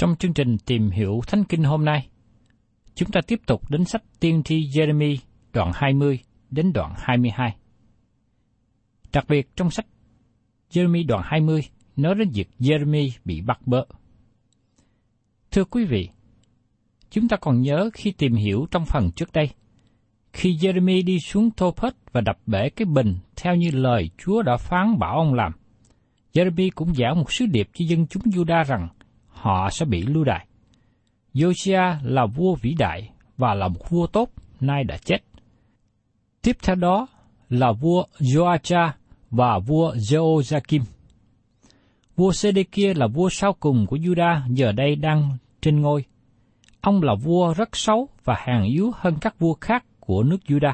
Trong chương trình tìm hiểu Thánh Kinh hôm nay, chúng ta tiếp tục đến sách tiên tri Jeremy đoạn 20 đến đoạn 22. Đặc biệt trong sách Jeremy đoạn 20 nói đến việc Jeremy bị bắt bớ. Thưa quý vị, chúng ta còn nhớ khi tìm hiểu trong phần trước đây, khi Jeremy đi xuống Thô Phết và đập bể cái bình theo như lời Chúa đã phán bảo ông làm, Jeremy cũng giảng một sứ điệp cho dân chúng Juda rằng họ sẽ bị lưu đày. Josiah là vua vĩ đại và là một vua tốt, nay đã chết. Tiếp theo đó là vua Joachim và vua Jehoiakim. Vua Sê-đê-kia là vua sau cùng của Juda giờ đây đang trên ngôi. Ông là vua rất xấu và hèn yếu hơn các vua khác của nước Juda.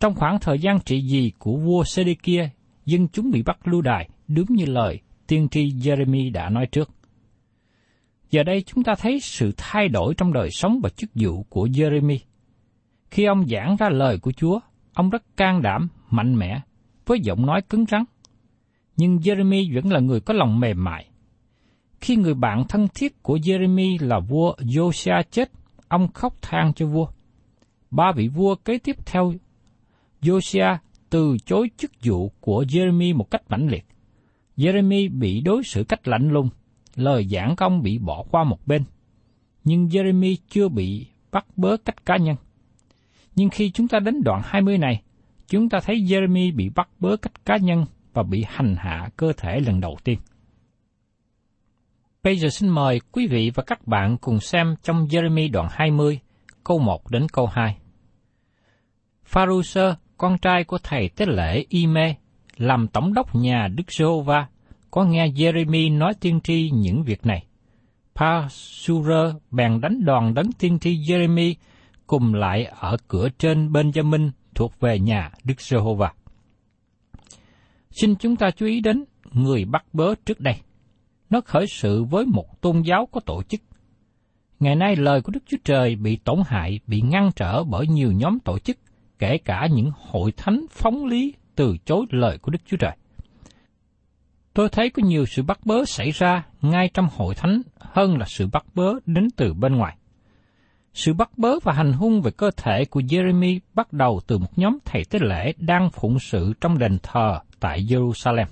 Trong khoảng thời gian trị vì của vua Sê-đê-kia, dân chúng bị bắt lưu đày đúng như lời tiên tri Jeremy đã nói trước. Giờ đây chúng ta thấy sự thay đổi trong đời sống và chức vụ của Jeremy. Khi ông giảng ra lời của Chúa, ông rất can đảm, mạnh mẽ, với giọng nói cứng rắn. Nhưng Jeremy vẫn là người có lòng mềm mại. Khi người bạn thân thiết của Jeremy là vua Josiah chết, ông khóc than cho vua. Ba vị vua kế tiếp theo Josiah từ chối chức vụ của Jeremy một cách mãnh liệt. Jeremy bị đối xử cách lạnh lùng, lời giảng công bị bỏ qua một bên. Nhưng Jeremy chưa bị bắt bớ cách cá nhân. Nhưng khi chúng ta đến đoạn 20 này, chúng ta thấy Jeremy bị bắt bớ cách cá nhân và bị hành hạ cơ thể lần đầu tiên. Bây giờ xin mời quý vị và các bạn cùng xem trong Jeremy đoạn 20, câu 1 đến câu 2. Pharuser, con trai của thầy tế lễ Ime, làm tổng đốc nhà Đức Giê-hô-va, có nghe Jeremy nói tiên tri những việc này. Pashur bèn đánh đòn đấng tiên tri Jeremy cùng lại ở cửa trên Benjamin thuộc về nhà Đức Giê-hô-va. Xin chúng ta chú ý đến người bắt bớ trước đây. Nó khởi sự với một tôn giáo có tổ chức. Ngày nay lời của Đức Chúa Trời bị tổn hại, bị ngăn trở bởi nhiều nhóm tổ chức, kể cả những hội thánh phóng lý từ chối lời của Đức Chúa Trời. Tôi thấy có nhiều sự bắt bớ xảy ra ngay trong hội thánh hơn là sự bắt bớ đến từ bên ngoài. Sự bắt bớ và hành hung về cơ thể của Jeremy bắt đầu từ một nhóm thầy tế lễ đang phụng sự trong đền thờ tại Jerusalem.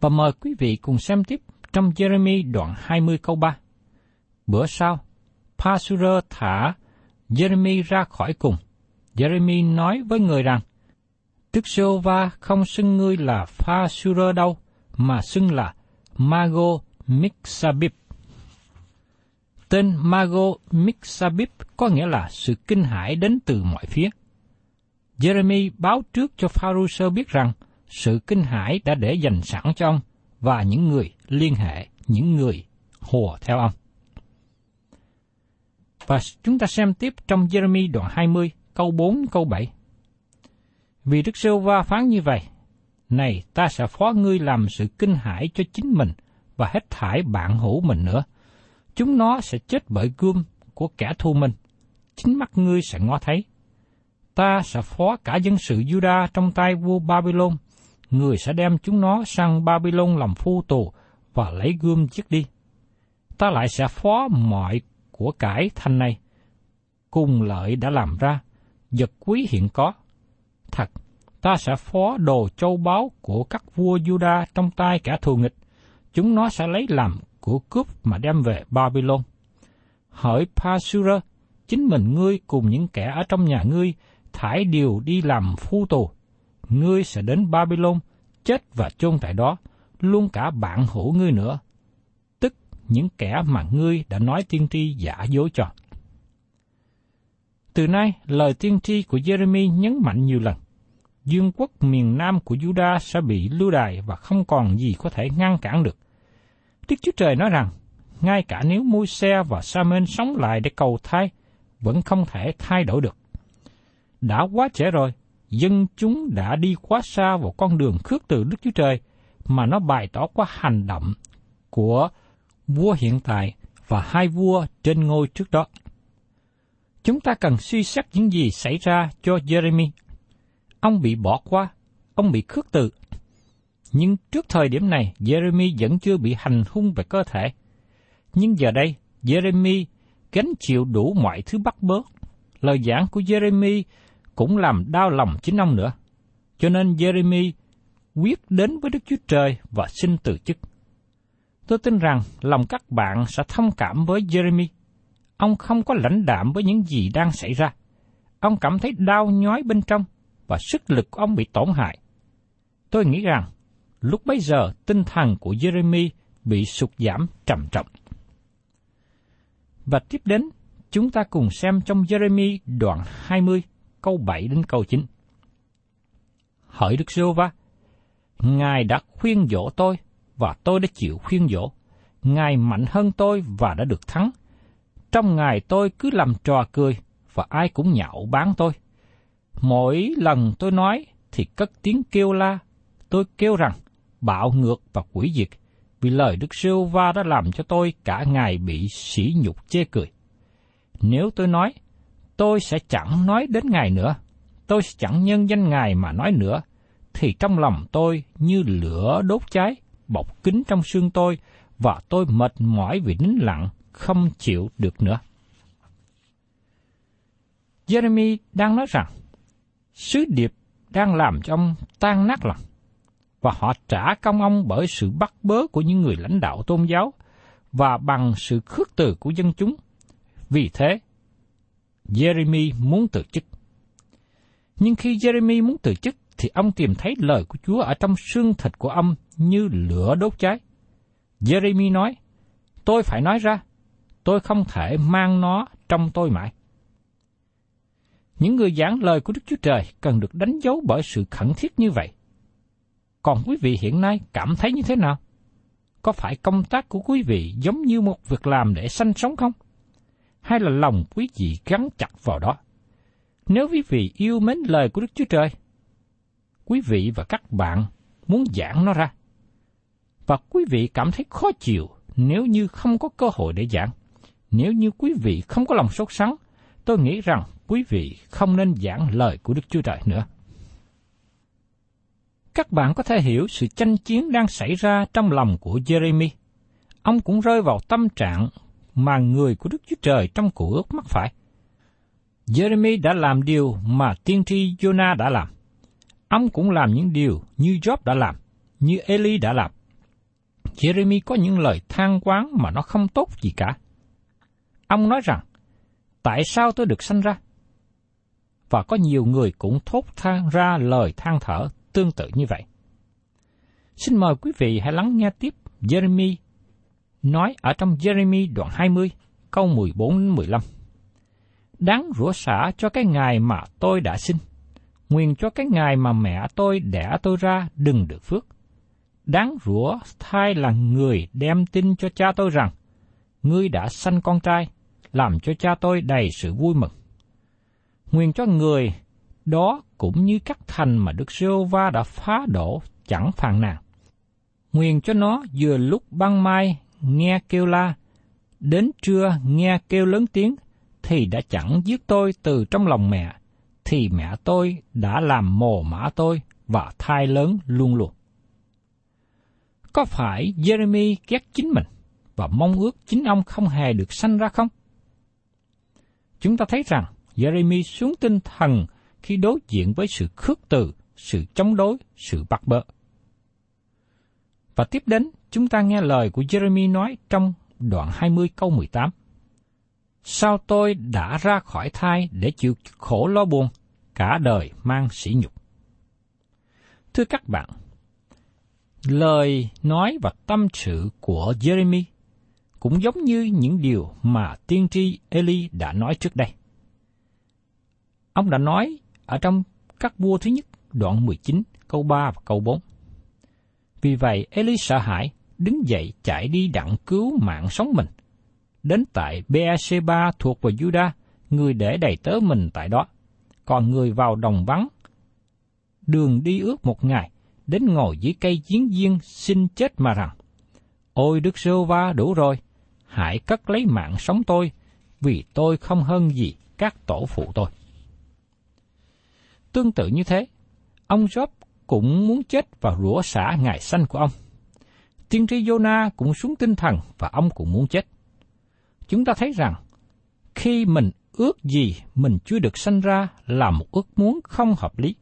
Và mời quý vị cùng xem tiếp trong Jeremy đoạn 20 câu 3. Bữa sau, pasura thả Jeremy ra khỏi cùng. Jeremy nói với người rằng, Đức giê va không xưng ngươi là Pasur đâu, mà xưng là Mago Mixabib. Tên Mago Mixabib có nghĩa là sự kinh hãi đến từ mọi phía. Jeremy báo trước cho Pharisee biết rằng sự kinh hãi đã để dành sẵn cho ông và những người liên hệ, những người hùa theo ông. Và chúng ta xem tiếp trong Jeremy đoạn 20, câu 4, câu 7. Vì Đức Sêu Va phán như vậy, Này ta sẽ phó ngươi làm sự kinh hãi cho chính mình và hết thải bạn hữu mình nữa. Chúng nó sẽ chết bởi gươm của kẻ thù mình. Chính mắt ngươi sẽ ngó thấy. Ta sẽ phó cả dân sự Juda trong tay vua Babylon. Người sẽ đem chúng nó sang Babylon làm phu tù và lấy gươm giết đi. Ta lại sẽ phó mọi của cải thanh này, cùng lợi đã làm ra, vật quý hiện có. Thật, ta sẽ phó đồ châu báu của các vua Juda trong tay cả thù nghịch, chúng nó sẽ lấy làm của cướp mà đem về Babylon. Hỡi Pasura, chính mình ngươi cùng những kẻ ở trong nhà ngươi thải điều đi làm phu tù. Ngươi sẽ đến Babylon, chết và chôn tại đó, luôn cả bạn hữu ngươi nữa, tức những kẻ mà ngươi đã nói tiên tri giả dối cho. Từ nay, lời tiên tri của Jeremy nhấn mạnh nhiều lần. Dương quốc miền Nam của Juda sẽ bị lưu đày và không còn gì có thể ngăn cản được. Đức Chúa Trời nói rằng, ngay cả nếu môi xe và Samen sống lại để cầu thai, vẫn không thể thay đổi được. Đã quá trễ rồi, dân chúng đã đi quá xa vào con đường khước từ Đức Chúa Trời, mà nó bày tỏ qua hành động của vua hiện tại và hai vua trên ngôi trước đó. Chúng ta cần suy xét những gì xảy ra cho Jeremy. Ông bị bỏ qua, ông bị khước từ. Nhưng trước thời điểm này, Jeremy vẫn chưa bị hành hung về cơ thể. Nhưng giờ đây, Jeremy gánh chịu đủ mọi thứ bắt bớ. Lời giảng của Jeremy cũng làm đau lòng chính ông nữa. Cho nên Jeremy quyết đến với Đức Chúa Trời và xin từ chức. Tôi tin rằng lòng các bạn sẽ thông cảm với Jeremy. Ông không có lãnh đạm với những gì đang xảy ra. Ông cảm thấy đau nhói bên trong và sức lực của ông bị tổn hại. Tôi nghĩ rằng lúc bấy giờ tinh thần của Jeremy bị sụt giảm trầm trọng. Và tiếp đến, chúng ta cùng xem trong Jeremy đoạn 20, câu 7 đến câu 9. Hỡi Đức giê va Ngài đã khuyên dỗ tôi, và tôi đã chịu khuyên dỗ. Ngài mạnh hơn tôi và đã được thắng. Trong Ngài tôi cứ làm trò cười, và ai cũng nhạo bán tôi. Mỗi lần tôi nói thì cất tiếng kêu la. Tôi kêu rằng, bạo ngược và quỷ diệt, vì lời Đức Sêu Va đã làm cho tôi cả ngày bị sỉ nhục chê cười. Nếu tôi nói, tôi sẽ chẳng nói đến Ngài nữa, tôi sẽ chẳng nhân danh Ngài mà nói nữa, thì trong lòng tôi như lửa đốt cháy, bọc kín trong xương tôi, và tôi mệt mỏi vì nín lặng, không chịu được nữa. Jeremy đang nói rằng, sứ điệp đang làm cho ông tan nát lòng, và họ trả công ông bởi sự bắt bớ của những người lãnh đạo tôn giáo và bằng sự khước từ của dân chúng. Vì thế, Jeremy muốn từ chức. Nhưng khi Jeremy muốn từ chức, thì ông tìm thấy lời của Chúa ở trong xương thịt của ông như lửa đốt cháy. Jeremy nói, tôi phải nói ra, tôi không thể mang nó trong tôi mãi. Những người giảng lời của Đức Chúa Trời cần được đánh dấu bởi sự khẩn thiết như vậy. Còn quý vị hiện nay cảm thấy như thế nào? Có phải công tác của quý vị giống như một việc làm để sanh sống không? Hay là lòng quý vị gắn chặt vào đó? Nếu quý vị yêu mến lời của Đức Chúa Trời, quý vị và các bạn muốn giảng nó ra. Và quý vị cảm thấy khó chịu nếu như không có cơ hội để giảng. Nếu như quý vị không có lòng sốt sắng, tôi nghĩ rằng quý vị không nên giảng lời của Đức Chúa Trời nữa. Các bạn có thể hiểu sự tranh chiến đang xảy ra trong lòng của Jeremy. Ông cũng rơi vào tâm trạng mà người của Đức Chúa Trời trong cuộc ước mắc phải. Jeremy đã làm điều mà tiên tri Jonah đã làm. Ông cũng làm những điều như Job đã làm, như Eli đã làm. Jeremy có những lời than quán mà nó không tốt gì cả. Ông nói rằng, tại sao tôi được sanh ra? Và có nhiều người cũng thốt than ra lời than thở tương tự như vậy. Xin mời quý vị hãy lắng nghe tiếp Jeremy nói ở trong Jeremy đoạn 20, câu 14-15. Đáng rủa xả cho cái ngày mà tôi đã sinh, nguyện cho cái ngày mà mẹ tôi đẻ tôi ra đừng được phước. Đáng rủa thai là người đem tin cho cha tôi rằng, ngươi đã sanh con trai, làm cho cha tôi đầy sự vui mừng. Nguyện cho người đó cũng như các thành mà Đức giê va đã phá đổ chẳng phàn nàn. Nguyện cho nó vừa lúc ban mai nghe kêu la, đến trưa nghe kêu lớn tiếng, thì đã chẳng giết tôi từ trong lòng mẹ, thì mẹ tôi đã làm mồ mã tôi và thai lớn luôn luôn. Có phải Jeremy ghét chính mình và mong ước chính ông không hề được sanh ra không? Chúng ta thấy rằng Jeremy xuống tinh thần khi đối diện với sự khước từ, sự chống đối, sự bắt bớ. Và tiếp đến, chúng ta nghe lời của Jeremy nói trong đoạn 20 câu 18. Sao tôi đã ra khỏi thai để chịu khổ lo buồn, cả đời mang sỉ nhục. Thưa các bạn, lời nói và tâm sự của Jeremy cũng giống như những điều mà tiên tri Eli đã nói trước đây. Ông đã nói ở trong các vua thứ nhất đoạn 19 câu 3 và câu 4. Vì vậy Eli sợ hãi, đứng dậy chạy đi đặng cứu mạng sống mình. Đến tại Beersheba thuộc vào Juda, người để đầy tớ mình tại đó. Còn người vào đồng vắng, đường đi ước một ngày, đến ngồi dưới cây chiến viên xin chết mà rằng, Ôi Đức Sô Va đủ rồi, hãy cất lấy mạng sống tôi, vì tôi không hơn gì các tổ phụ tôi. Tương tự như thế, ông Job cũng muốn chết và rủa xả ngày sanh của ông. Tiên tri Jonah cũng xuống tinh thần và ông cũng muốn chết. Chúng ta thấy rằng, khi mình ước gì mình chưa được sanh ra là một ước muốn không hợp lý,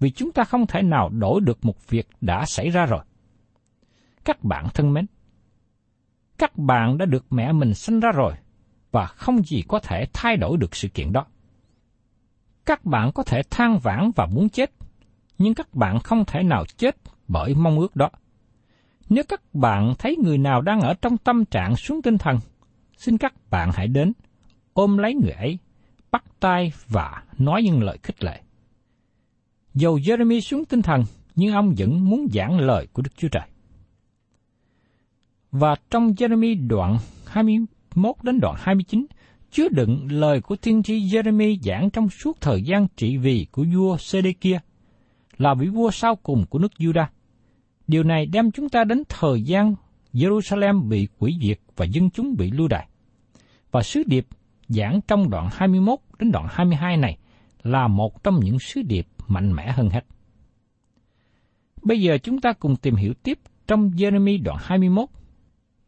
vì chúng ta không thể nào đổi được một việc đã xảy ra rồi. Các bạn thân mến, các bạn đã được mẹ mình sanh ra rồi, và không gì có thể thay đổi được sự kiện đó. Các bạn có thể than vãn và muốn chết, nhưng các bạn không thể nào chết bởi mong ước đó. Nếu các bạn thấy người nào đang ở trong tâm trạng xuống tinh thần, xin các bạn hãy đến, ôm lấy người ấy, bắt tay và nói những lời khích lệ. Dầu Jeremy xuống tinh thần, nhưng ông vẫn muốn giảng lời của Đức Chúa Trời. Và trong Jeremy đoạn 21 đến đoạn 29, chứa đựng lời của tiên tri Jeremy giảng trong suốt thời gian trị vì của vua Sê-đê-kia, là vị vua sau cùng của nước Judah. Điều này đem chúng ta đến thời gian Jerusalem bị quỷ diệt và dân chúng bị lưu đày. Và sứ điệp giảng trong đoạn 21 đến đoạn 22 này là một trong những sứ điệp mạnh mẽ hơn hết. Bây giờ chúng ta cùng tìm hiểu tiếp trong Jeremy đoạn 21,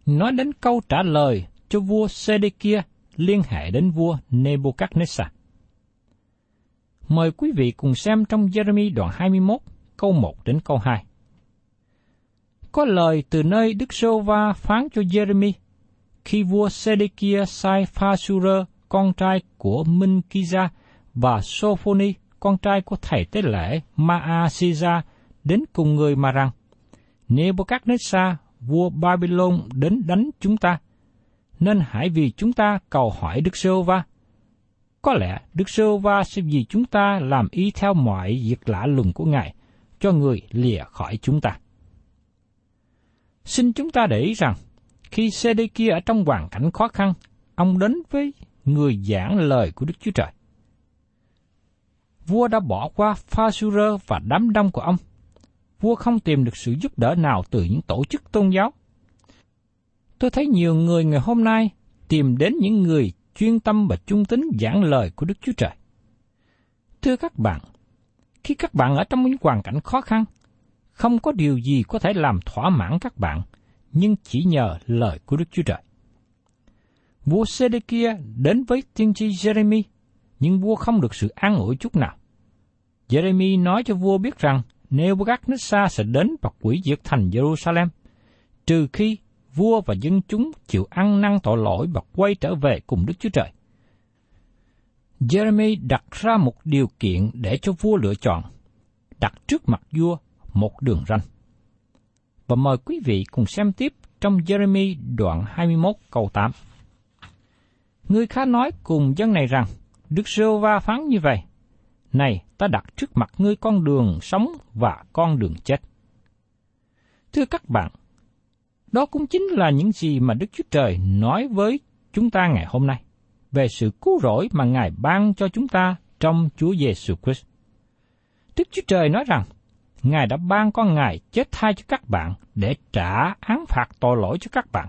nói đến câu trả lời cho vua Sê-đê-kia liên hệ đến vua Nebuchadnezzar. Mời quý vị cùng xem trong Jeremy đoạn 21, câu 1 đến câu 2. Có lời từ nơi Đức Sô Va phán cho Jeremy khi vua Sedekia sai Phasura, con trai của Minh Kiza, và Sophoni, con trai của thầy tế lễ Maasiza, đến cùng người mà rằng, Nebuchadnezzar, vua Babylon đến đánh chúng ta, nên hãy vì chúng ta cầu hỏi Đức Sơ Va. Có lẽ Đức Sơ Va sẽ vì chúng ta làm ý theo mọi việc lạ lùng của Ngài, cho người lìa khỏi chúng ta. Xin chúng ta để ý rằng, khi sê đê kia ở trong hoàn cảnh khó khăn, ông đến với người giảng lời của Đức Chúa Trời. Vua đã bỏ qua pha và đám đông của ông. Vua không tìm được sự giúp đỡ nào từ những tổ chức tôn giáo. Tôi thấy nhiều người ngày hôm nay tìm đến những người chuyên tâm và trung tín giảng lời của Đức Chúa Trời. Thưa các bạn, khi các bạn ở trong những hoàn cảnh khó khăn, không có điều gì có thể làm thỏa mãn các bạn, nhưng chỉ nhờ lời của Đức Chúa Trời. Vua Sê-đê-kia đến với tiên tri Jeremy, nhưng vua không được sự an ủi chút nào. Jeremy nói cho vua biết rằng Nebuchadnezzar sẽ đến và quỷ diệt thành Jerusalem, trừ khi vua và dân chúng chịu ăn năn tội lỗi và quay trở về cùng Đức Chúa Trời. Jeremy đặt ra một điều kiện để cho vua lựa chọn, đặt trước mặt vua một đường ranh. Và mời quý vị cùng xem tiếp trong Jeremy đoạn 21 câu 8. Người khá nói cùng dân này rằng, Đức Sơ Va phán như vậy, Này, ta đặt trước mặt ngươi con đường sống và con đường chết. Thưa các bạn, đó cũng chính là những gì mà Đức Chúa Trời nói với chúng ta ngày hôm nay về sự cứu rỗi mà Ngài ban cho chúng ta trong Chúa Giêsu Christ. Đức Chúa Trời nói rằng, Ngài đã ban con Ngài chết thay cho các bạn để trả án phạt tội lỗi cho các bạn.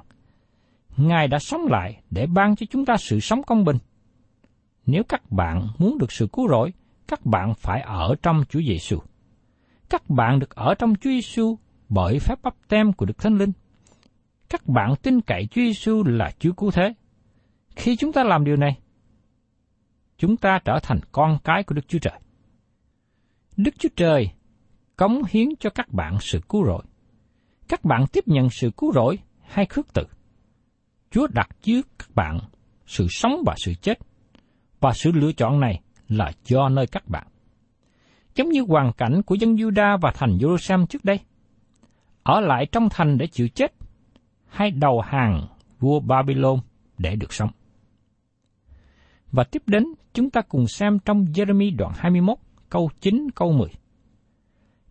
Ngài đã sống lại để ban cho chúng ta sự sống công bình. Nếu các bạn muốn được sự cứu rỗi, các bạn phải ở trong Chúa Giêsu. Các bạn được ở trong Chúa Giêsu bởi phép bắp tem của Đức Thánh Linh. Các bạn tin cậy Chúa Giêsu là Chúa cứu thế. Khi chúng ta làm điều này, chúng ta trở thành con cái của Đức Chúa Trời. Đức Chúa Trời cống hiến cho các bạn sự cứu rỗi. Các bạn tiếp nhận sự cứu rỗi hay khước từ. Chúa đặt trước các bạn sự sống và sự chết, và sự lựa chọn này là do nơi các bạn. Giống như hoàn cảnh của dân Juda và thành Jerusalem trước đây. Ở lại trong thành để chịu chết, hay đầu hàng vua Babylon để được sống. Và tiếp đến, chúng ta cùng xem trong Jeremy đoạn 21, câu 9, câu 10.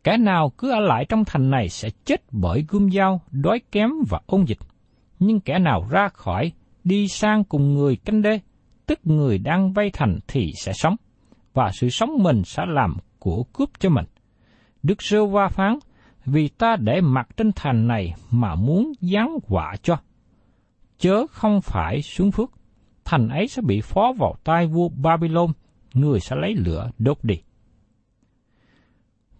Kẻ nào cứ ở lại trong thành này sẽ chết bởi gươm dao, đói kém và ôn dịch. Nhưng kẻ nào ra khỏi, đi sang cùng người canh đê, tức người đang vây thành thì sẽ sống, và sự sống mình sẽ làm của cướp cho mình. Đức Sơ Va phán, vì ta để mặt trên thành này mà muốn giáng quả cho. Chớ không phải xuống phước, thành ấy sẽ bị phó vào tay vua Babylon, người sẽ lấy lửa đốt đi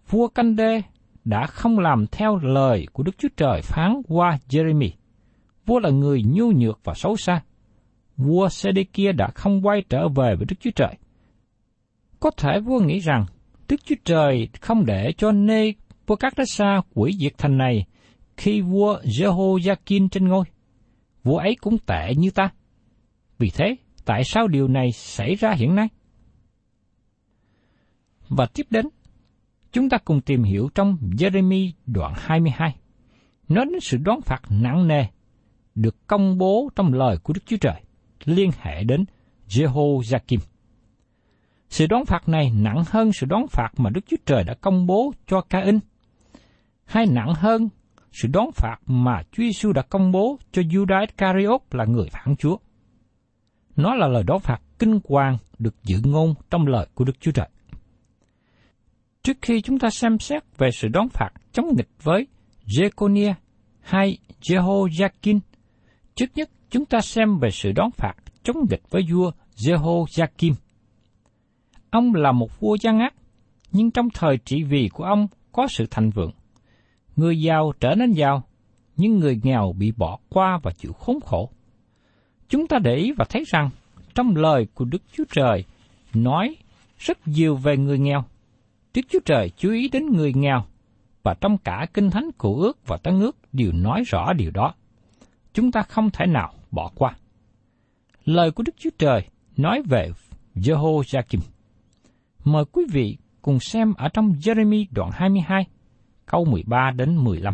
vua Canh Đê đã không làm theo lời của Đức Chúa Trời phán qua Jeremy. Vua là người nhu nhược và xấu xa. Vua Sê-đê-kia đã không quay trở về với Đức Chúa Trời. Có thể vua nghĩ rằng Đức Chúa Trời không để cho nê vua các đất xa quỷ diệt thành này khi vua Jehoiakim trên ngôi. Vua ấy cũng tệ như ta. Vì thế, tại sao điều này xảy ra hiện nay? Và tiếp đến, Chúng ta cùng tìm hiểu trong Jeremy đoạn 22. Nói đến sự đoán phạt nặng nề được công bố trong lời của Đức Chúa Trời liên hệ đến Jehoiakim. Sự đoán phạt này nặng hơn sự đoán phạt mà Đức Chúa Trời đã công bố cho ca in, hay nặng hơn sự đón phạt mà Chúa Giêsu đã công bố cho Judas Iscariot là người phản Chúa. Nó là lời đón phạt kinh hoàng được dự ngôn trong lời của Đức Chúa Trời. Trước khi chúng ta xem xét về sự đón phạt chống nghịch với Jeconia hay Jehoiakim, trước nhất chúng ta xem về sự đón phạt chống nghịch với vua Jehoiakim. Ông là một vua gian ác, nhưng trong thời trị vì của ông có sự thành vượng. Người giàu trở nên giàu, nhưng người nghèo bị bỏ qua và chịu khốn khổ. Chúng ta để ý và thấy rằng, trong lời của Đức Chúa Trời nói rất nhiều về người nghèo, Đức Chúa Trời chú ý đến người nghèo, và trong cả Kinh Thánh Cụ ước và Tân ước đều nói rõ điều đó. Chúng ta không thể nào bỏ qua. Lời của Đức Chúa Trời nói về Jehoiakim. Mời quý vị cùng xem ở trong Jeremy đoạn 22, câu 13 đến 15.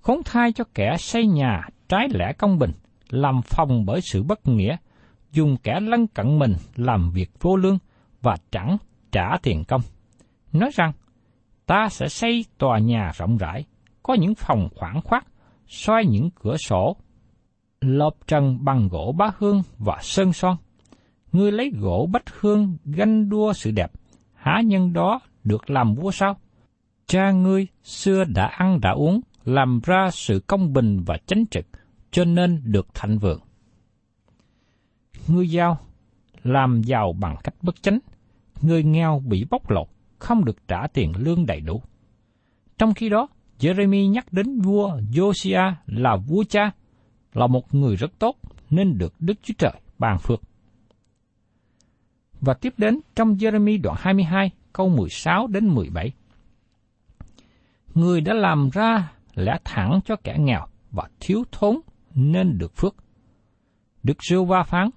Khốn thai cho kẻ xây nhà trái lẽ công bình, làm phòng bởi sự bất nghĩa, dùng kẻ lân cận mình làm việc vô lương và chẳng trả tiền công nói rằng, ta sẽ xây tòa nhà rộng rãi, có những phòng khoảng khoát, xoay những cửa sổ, lợp trần bằng gỗ bá hương và sơn son. Ngươi lấy gỗ bách hương ganh đua sự đẹp, há nhân đó được làm vua sao? Cha ngươi xưa đã ăn đã uống, làm ra sự công bình và chánh trực, cho nên được thạnh vượng. Ngươi giao, làm giàu bằng cách bất chánh, người nghèo bị bóc lột, không được trả tiền lương đầy đủ. Trong khi đó, Jeremy nhắc đến vua Josiah là vua cha, là một người rất tốt nên được Đức Chúa Trời ban phước. Và tiếp đến trong Jeremy đoạn 22 câu 16 đến 17. Người đã làm ra lẽ thẳng cho kẻ nghèo và thiếu thốn nên được phước. Đức Rêu Va phán,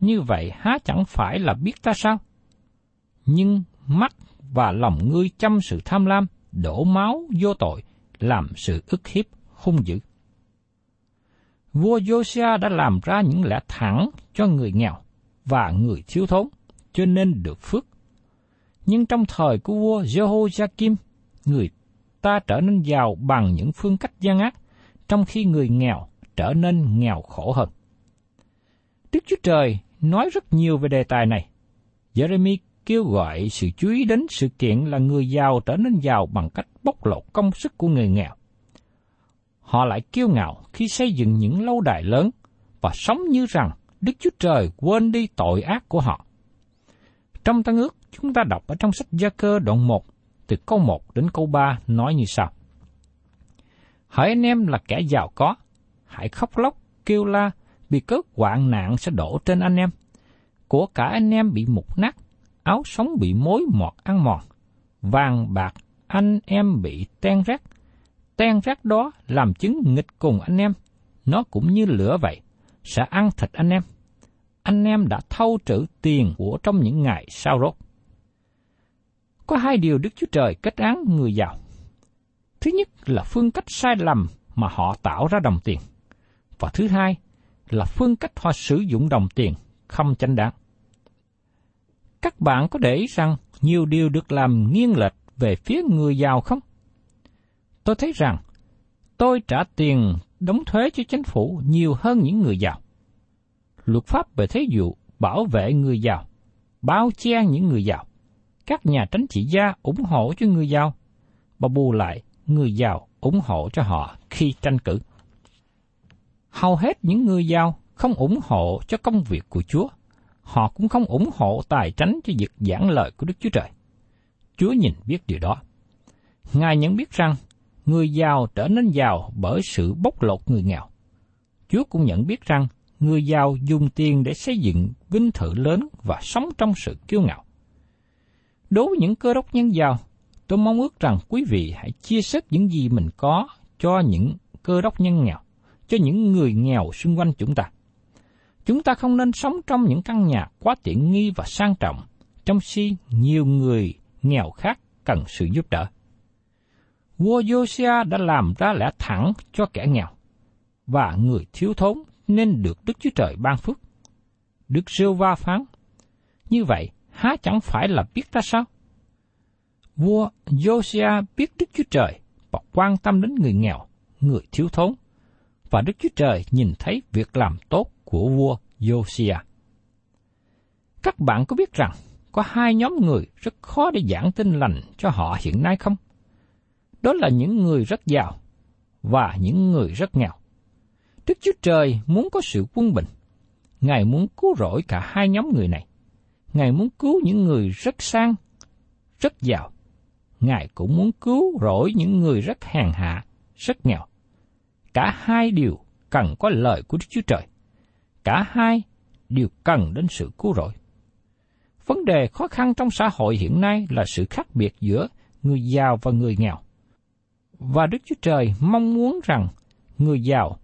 như vậy há chẳng phải là biết ta sao? Nhưng mắt và lòng ngươi chăm sự tham lam, đổ máu vô tội, làm sự ức hiếp hung dữ. Vua Josia đã làm ra những lẽ thẳng cho người nghèo và người thiếu thốn, cho nên được phước. Nhưng trong thời của vua Jehoiakim, người ta trở nên giàu bằng những phương cách gian ác, trong khi người nghèo trở nên nghèo khổ hơn. Đức Chúa Trời nói rất nhiều về đề tài này. Jeremy kêu gọi sự chú ý đến sự kiện là người giàu trở nên giàu bằng cách bóc lột công sức của người nghèo. Họ lại kiêu ngạo khi xây dựng những lâu đài lớn và sống như rằng Đức Chúa Trời quên đi tội ác của họ. Trong Tân ước, chúng ta đọc ở trong sách Gia Cơ đoạn 1, từ câu 1 đến câu 3 nói như sau. Hỡi anh em là kẻ giàu có, hãy khóc lóc, kêu la, vì cớ hoạn nạn sẽ đổ trên anh em. Của cả anh em bị mục nát, áo sống bị mối mọt ăn mòn, vàng bạc anh em bị ten rác. Ten rác đó làm chứng nghịch cùng anh em, nó cũng như lửa vậy, sẽ ăn thịt anh em. Anh em đã thâu trữ tiền của trong những ngày sau rốt. Có hai điều Đức Chúa Trời kết án người giàu. Thứ nhất là phương cách sai lầm mà họ tạo ra đồng tiền. Và thứ hai là phương cách họ sử dụng đồng tiền không chánh đáng. Các bạn có để ý rằng nhiều điều được làm nghiêng lệch về phía người giàu không? Tôi thấy rằng tôi trả tiền đóng thuế cho chính phủ nhiều hơn những người giàu. Luật pháp về thế dụ bảo vệ người giàu, bao che những người giàu. Các nhà tránh trị gia ủng hộ cho người giàu, và bù lại người giàu ủng hộ cho họ khi tranh cử. Hầu hết những người giàu không ủng hộ cho công việc của Chúa. Họ cũng không ủng hộ tài tránh cho việc giảng lời của Đức Chúa Trời. Chúa nhìn biết điều đó. Ngài nhận biết rằng người giàu trở nên giàu bởi sự bóc lột người nghèo. Chúa cũng nhận biết rằng người giàu dùng tiền để xây dựng vinh thự lớn và sống trong sự kiêu ngạo. Đối với những cơ đốc nhân giàu, tôi mong ước rằng quý vị hãy chia sẻ những gì mình có cho những cơ đốc nhân nghèo, cho những người nghèo xung quanh chúng ta. Chúng ta không nên sống trong những căn nhà quá tiện nghi và sang trọng, trong khi nhiều người nghèo khác cần sự giúp đỡ. Vua Josiah đã làm ra lẽ thẳng cho kẻ nghèo, và người thiếu thốn nên được Đức Chúa Trời ban phước. Đức Rêu Va phán, như vậy há chẳng phải là biết ta sao? Vua Josiah biết Đức Chúa Trời và quan tâm đến người nghèo, người thiếu thốn, và Đức Chúa Trời nhìn thấy việc làm tốt của vua Josiah. Các bạn có biết rằng có hai nhóm người rất khó để giảng tin lành cho họ hiện nay không? Đó là những người rất giàu và những người rất nghèo. Đức Chúa Trời muốn có sự quân bình. Ngài muốn cứu rỗi cả hai nhóm người này. Ngài muốn cứu những người rất sang, rất giàu. Ngài cũng muốn cứu rỗi những người rất hèn hạ, rất nghèo. Cả hai điều cần có lời của Đức Chúa Trời. Cả hai đều cần đến sự cứu rỗi. Vấn đề khó khăn trong xã hội hiện nay là sự khác biệt giữa người giàu và người nghèo. Và Đức Chúa Trời mong muốn rằng người giàu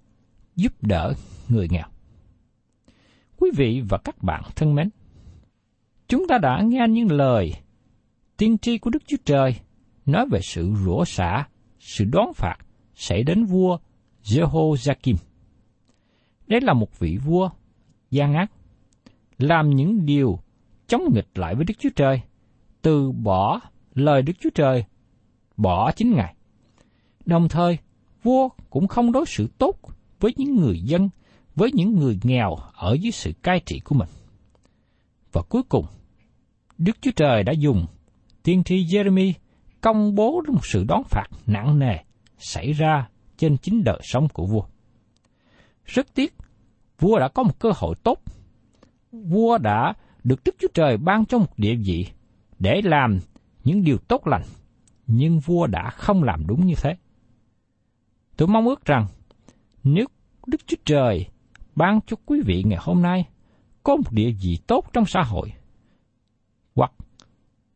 giúp đỡ người nghèo. Quý vị và các bạn thân mến, chúng ta đã nghe những lời tiên tri của Đức Chúa Trời nói về sự rủa xả, sự đoán phạt sẽ đến vua Jehoiakim. Đây là một vị vua gian ác, làm những điều chống nghịch lại với Đức Chúa Trời, từ bỏ lời Đức Chúa Trời, bỏ chính Ngài. Đồng thời, vua cũng không đối xử tốt với những người dân, với những người nghèo ở dưới sự cai trị của mình. Và cuối cùng, Đức Chúa Trời đã dùng tiên tri Jeremy công bố một sự đón phạt nặng nề xảy ra trên chính đời sống của vua. Rất tiếc, vua đã có một cơ hội tốt. Vua đã được Đức Chúa Trời ban cho một địa vị để làm những điều tốt lành, nhưng vua đã không làm đúng như thế. Tôi mong ước rằng nếu Đức Chúa Trời ban cho quý vị ngày hôm nay có một địa vị tốt trong xã hội, hoặc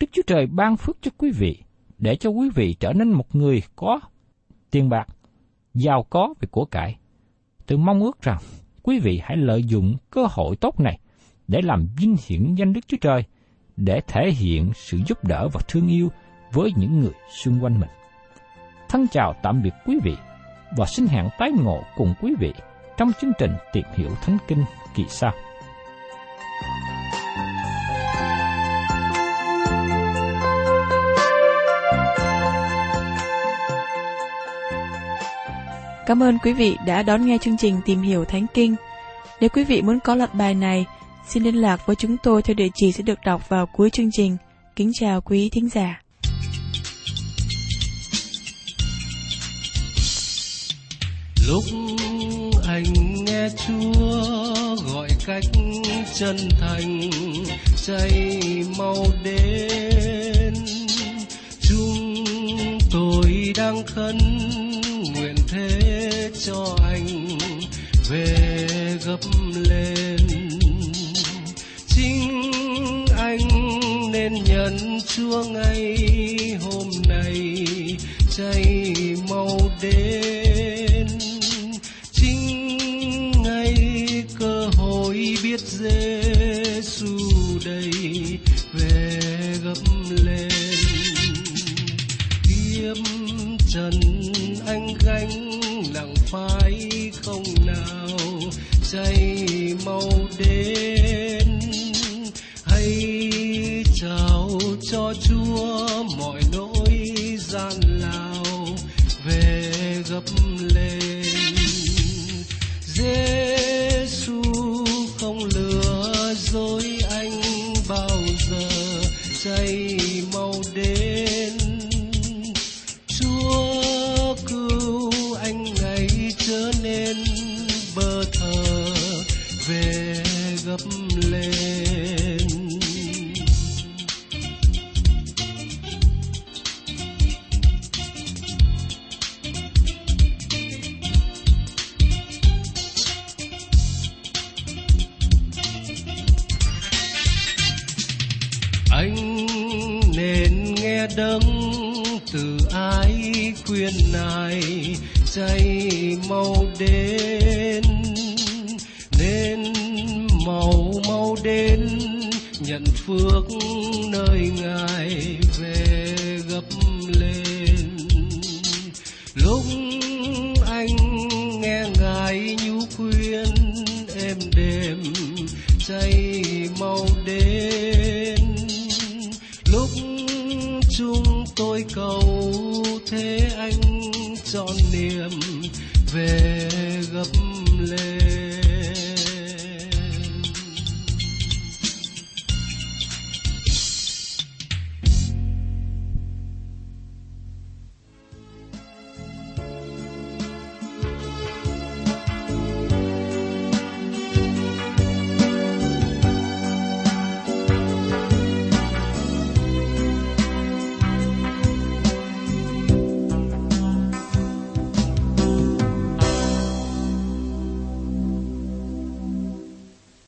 Đức Chúa Trời ban phước cho quý vị để cho quý vị trở nên một người có tiền bạc, giàu có về của cải, Tôi mong ước rằng quý vị hãy lợi dụng cơ hội tốt này để làm vinh hiển danh Đức Chúa Trời, để thể hiện sự giúp đỡ và thương yêu với những người xung quanh mình. Thân chào tạm biệt quý vị và xin hẹn tái ngộ cùng quý vị trong chương trình tìm hiểu Thánh Kinh kỳ sau. Cảm ơn quý vị đã đón nghe chương trình Tìm hiểu Thánh Kinh. Nếu quý vị muốn có loạt bài này, xin liên lạc với chúng tôi theo địa chỉ sẽ được đọc vào cuối chương trình. Kính chào quý thính giả. Lúc anh nghe Chúa gọi cách chân thành, chạy mau đến. Chúng tôi đang khấn thế cho anh về gấp lên. Chính anh nên nhận chúa ngay hôm nay cháy mau đến. Thế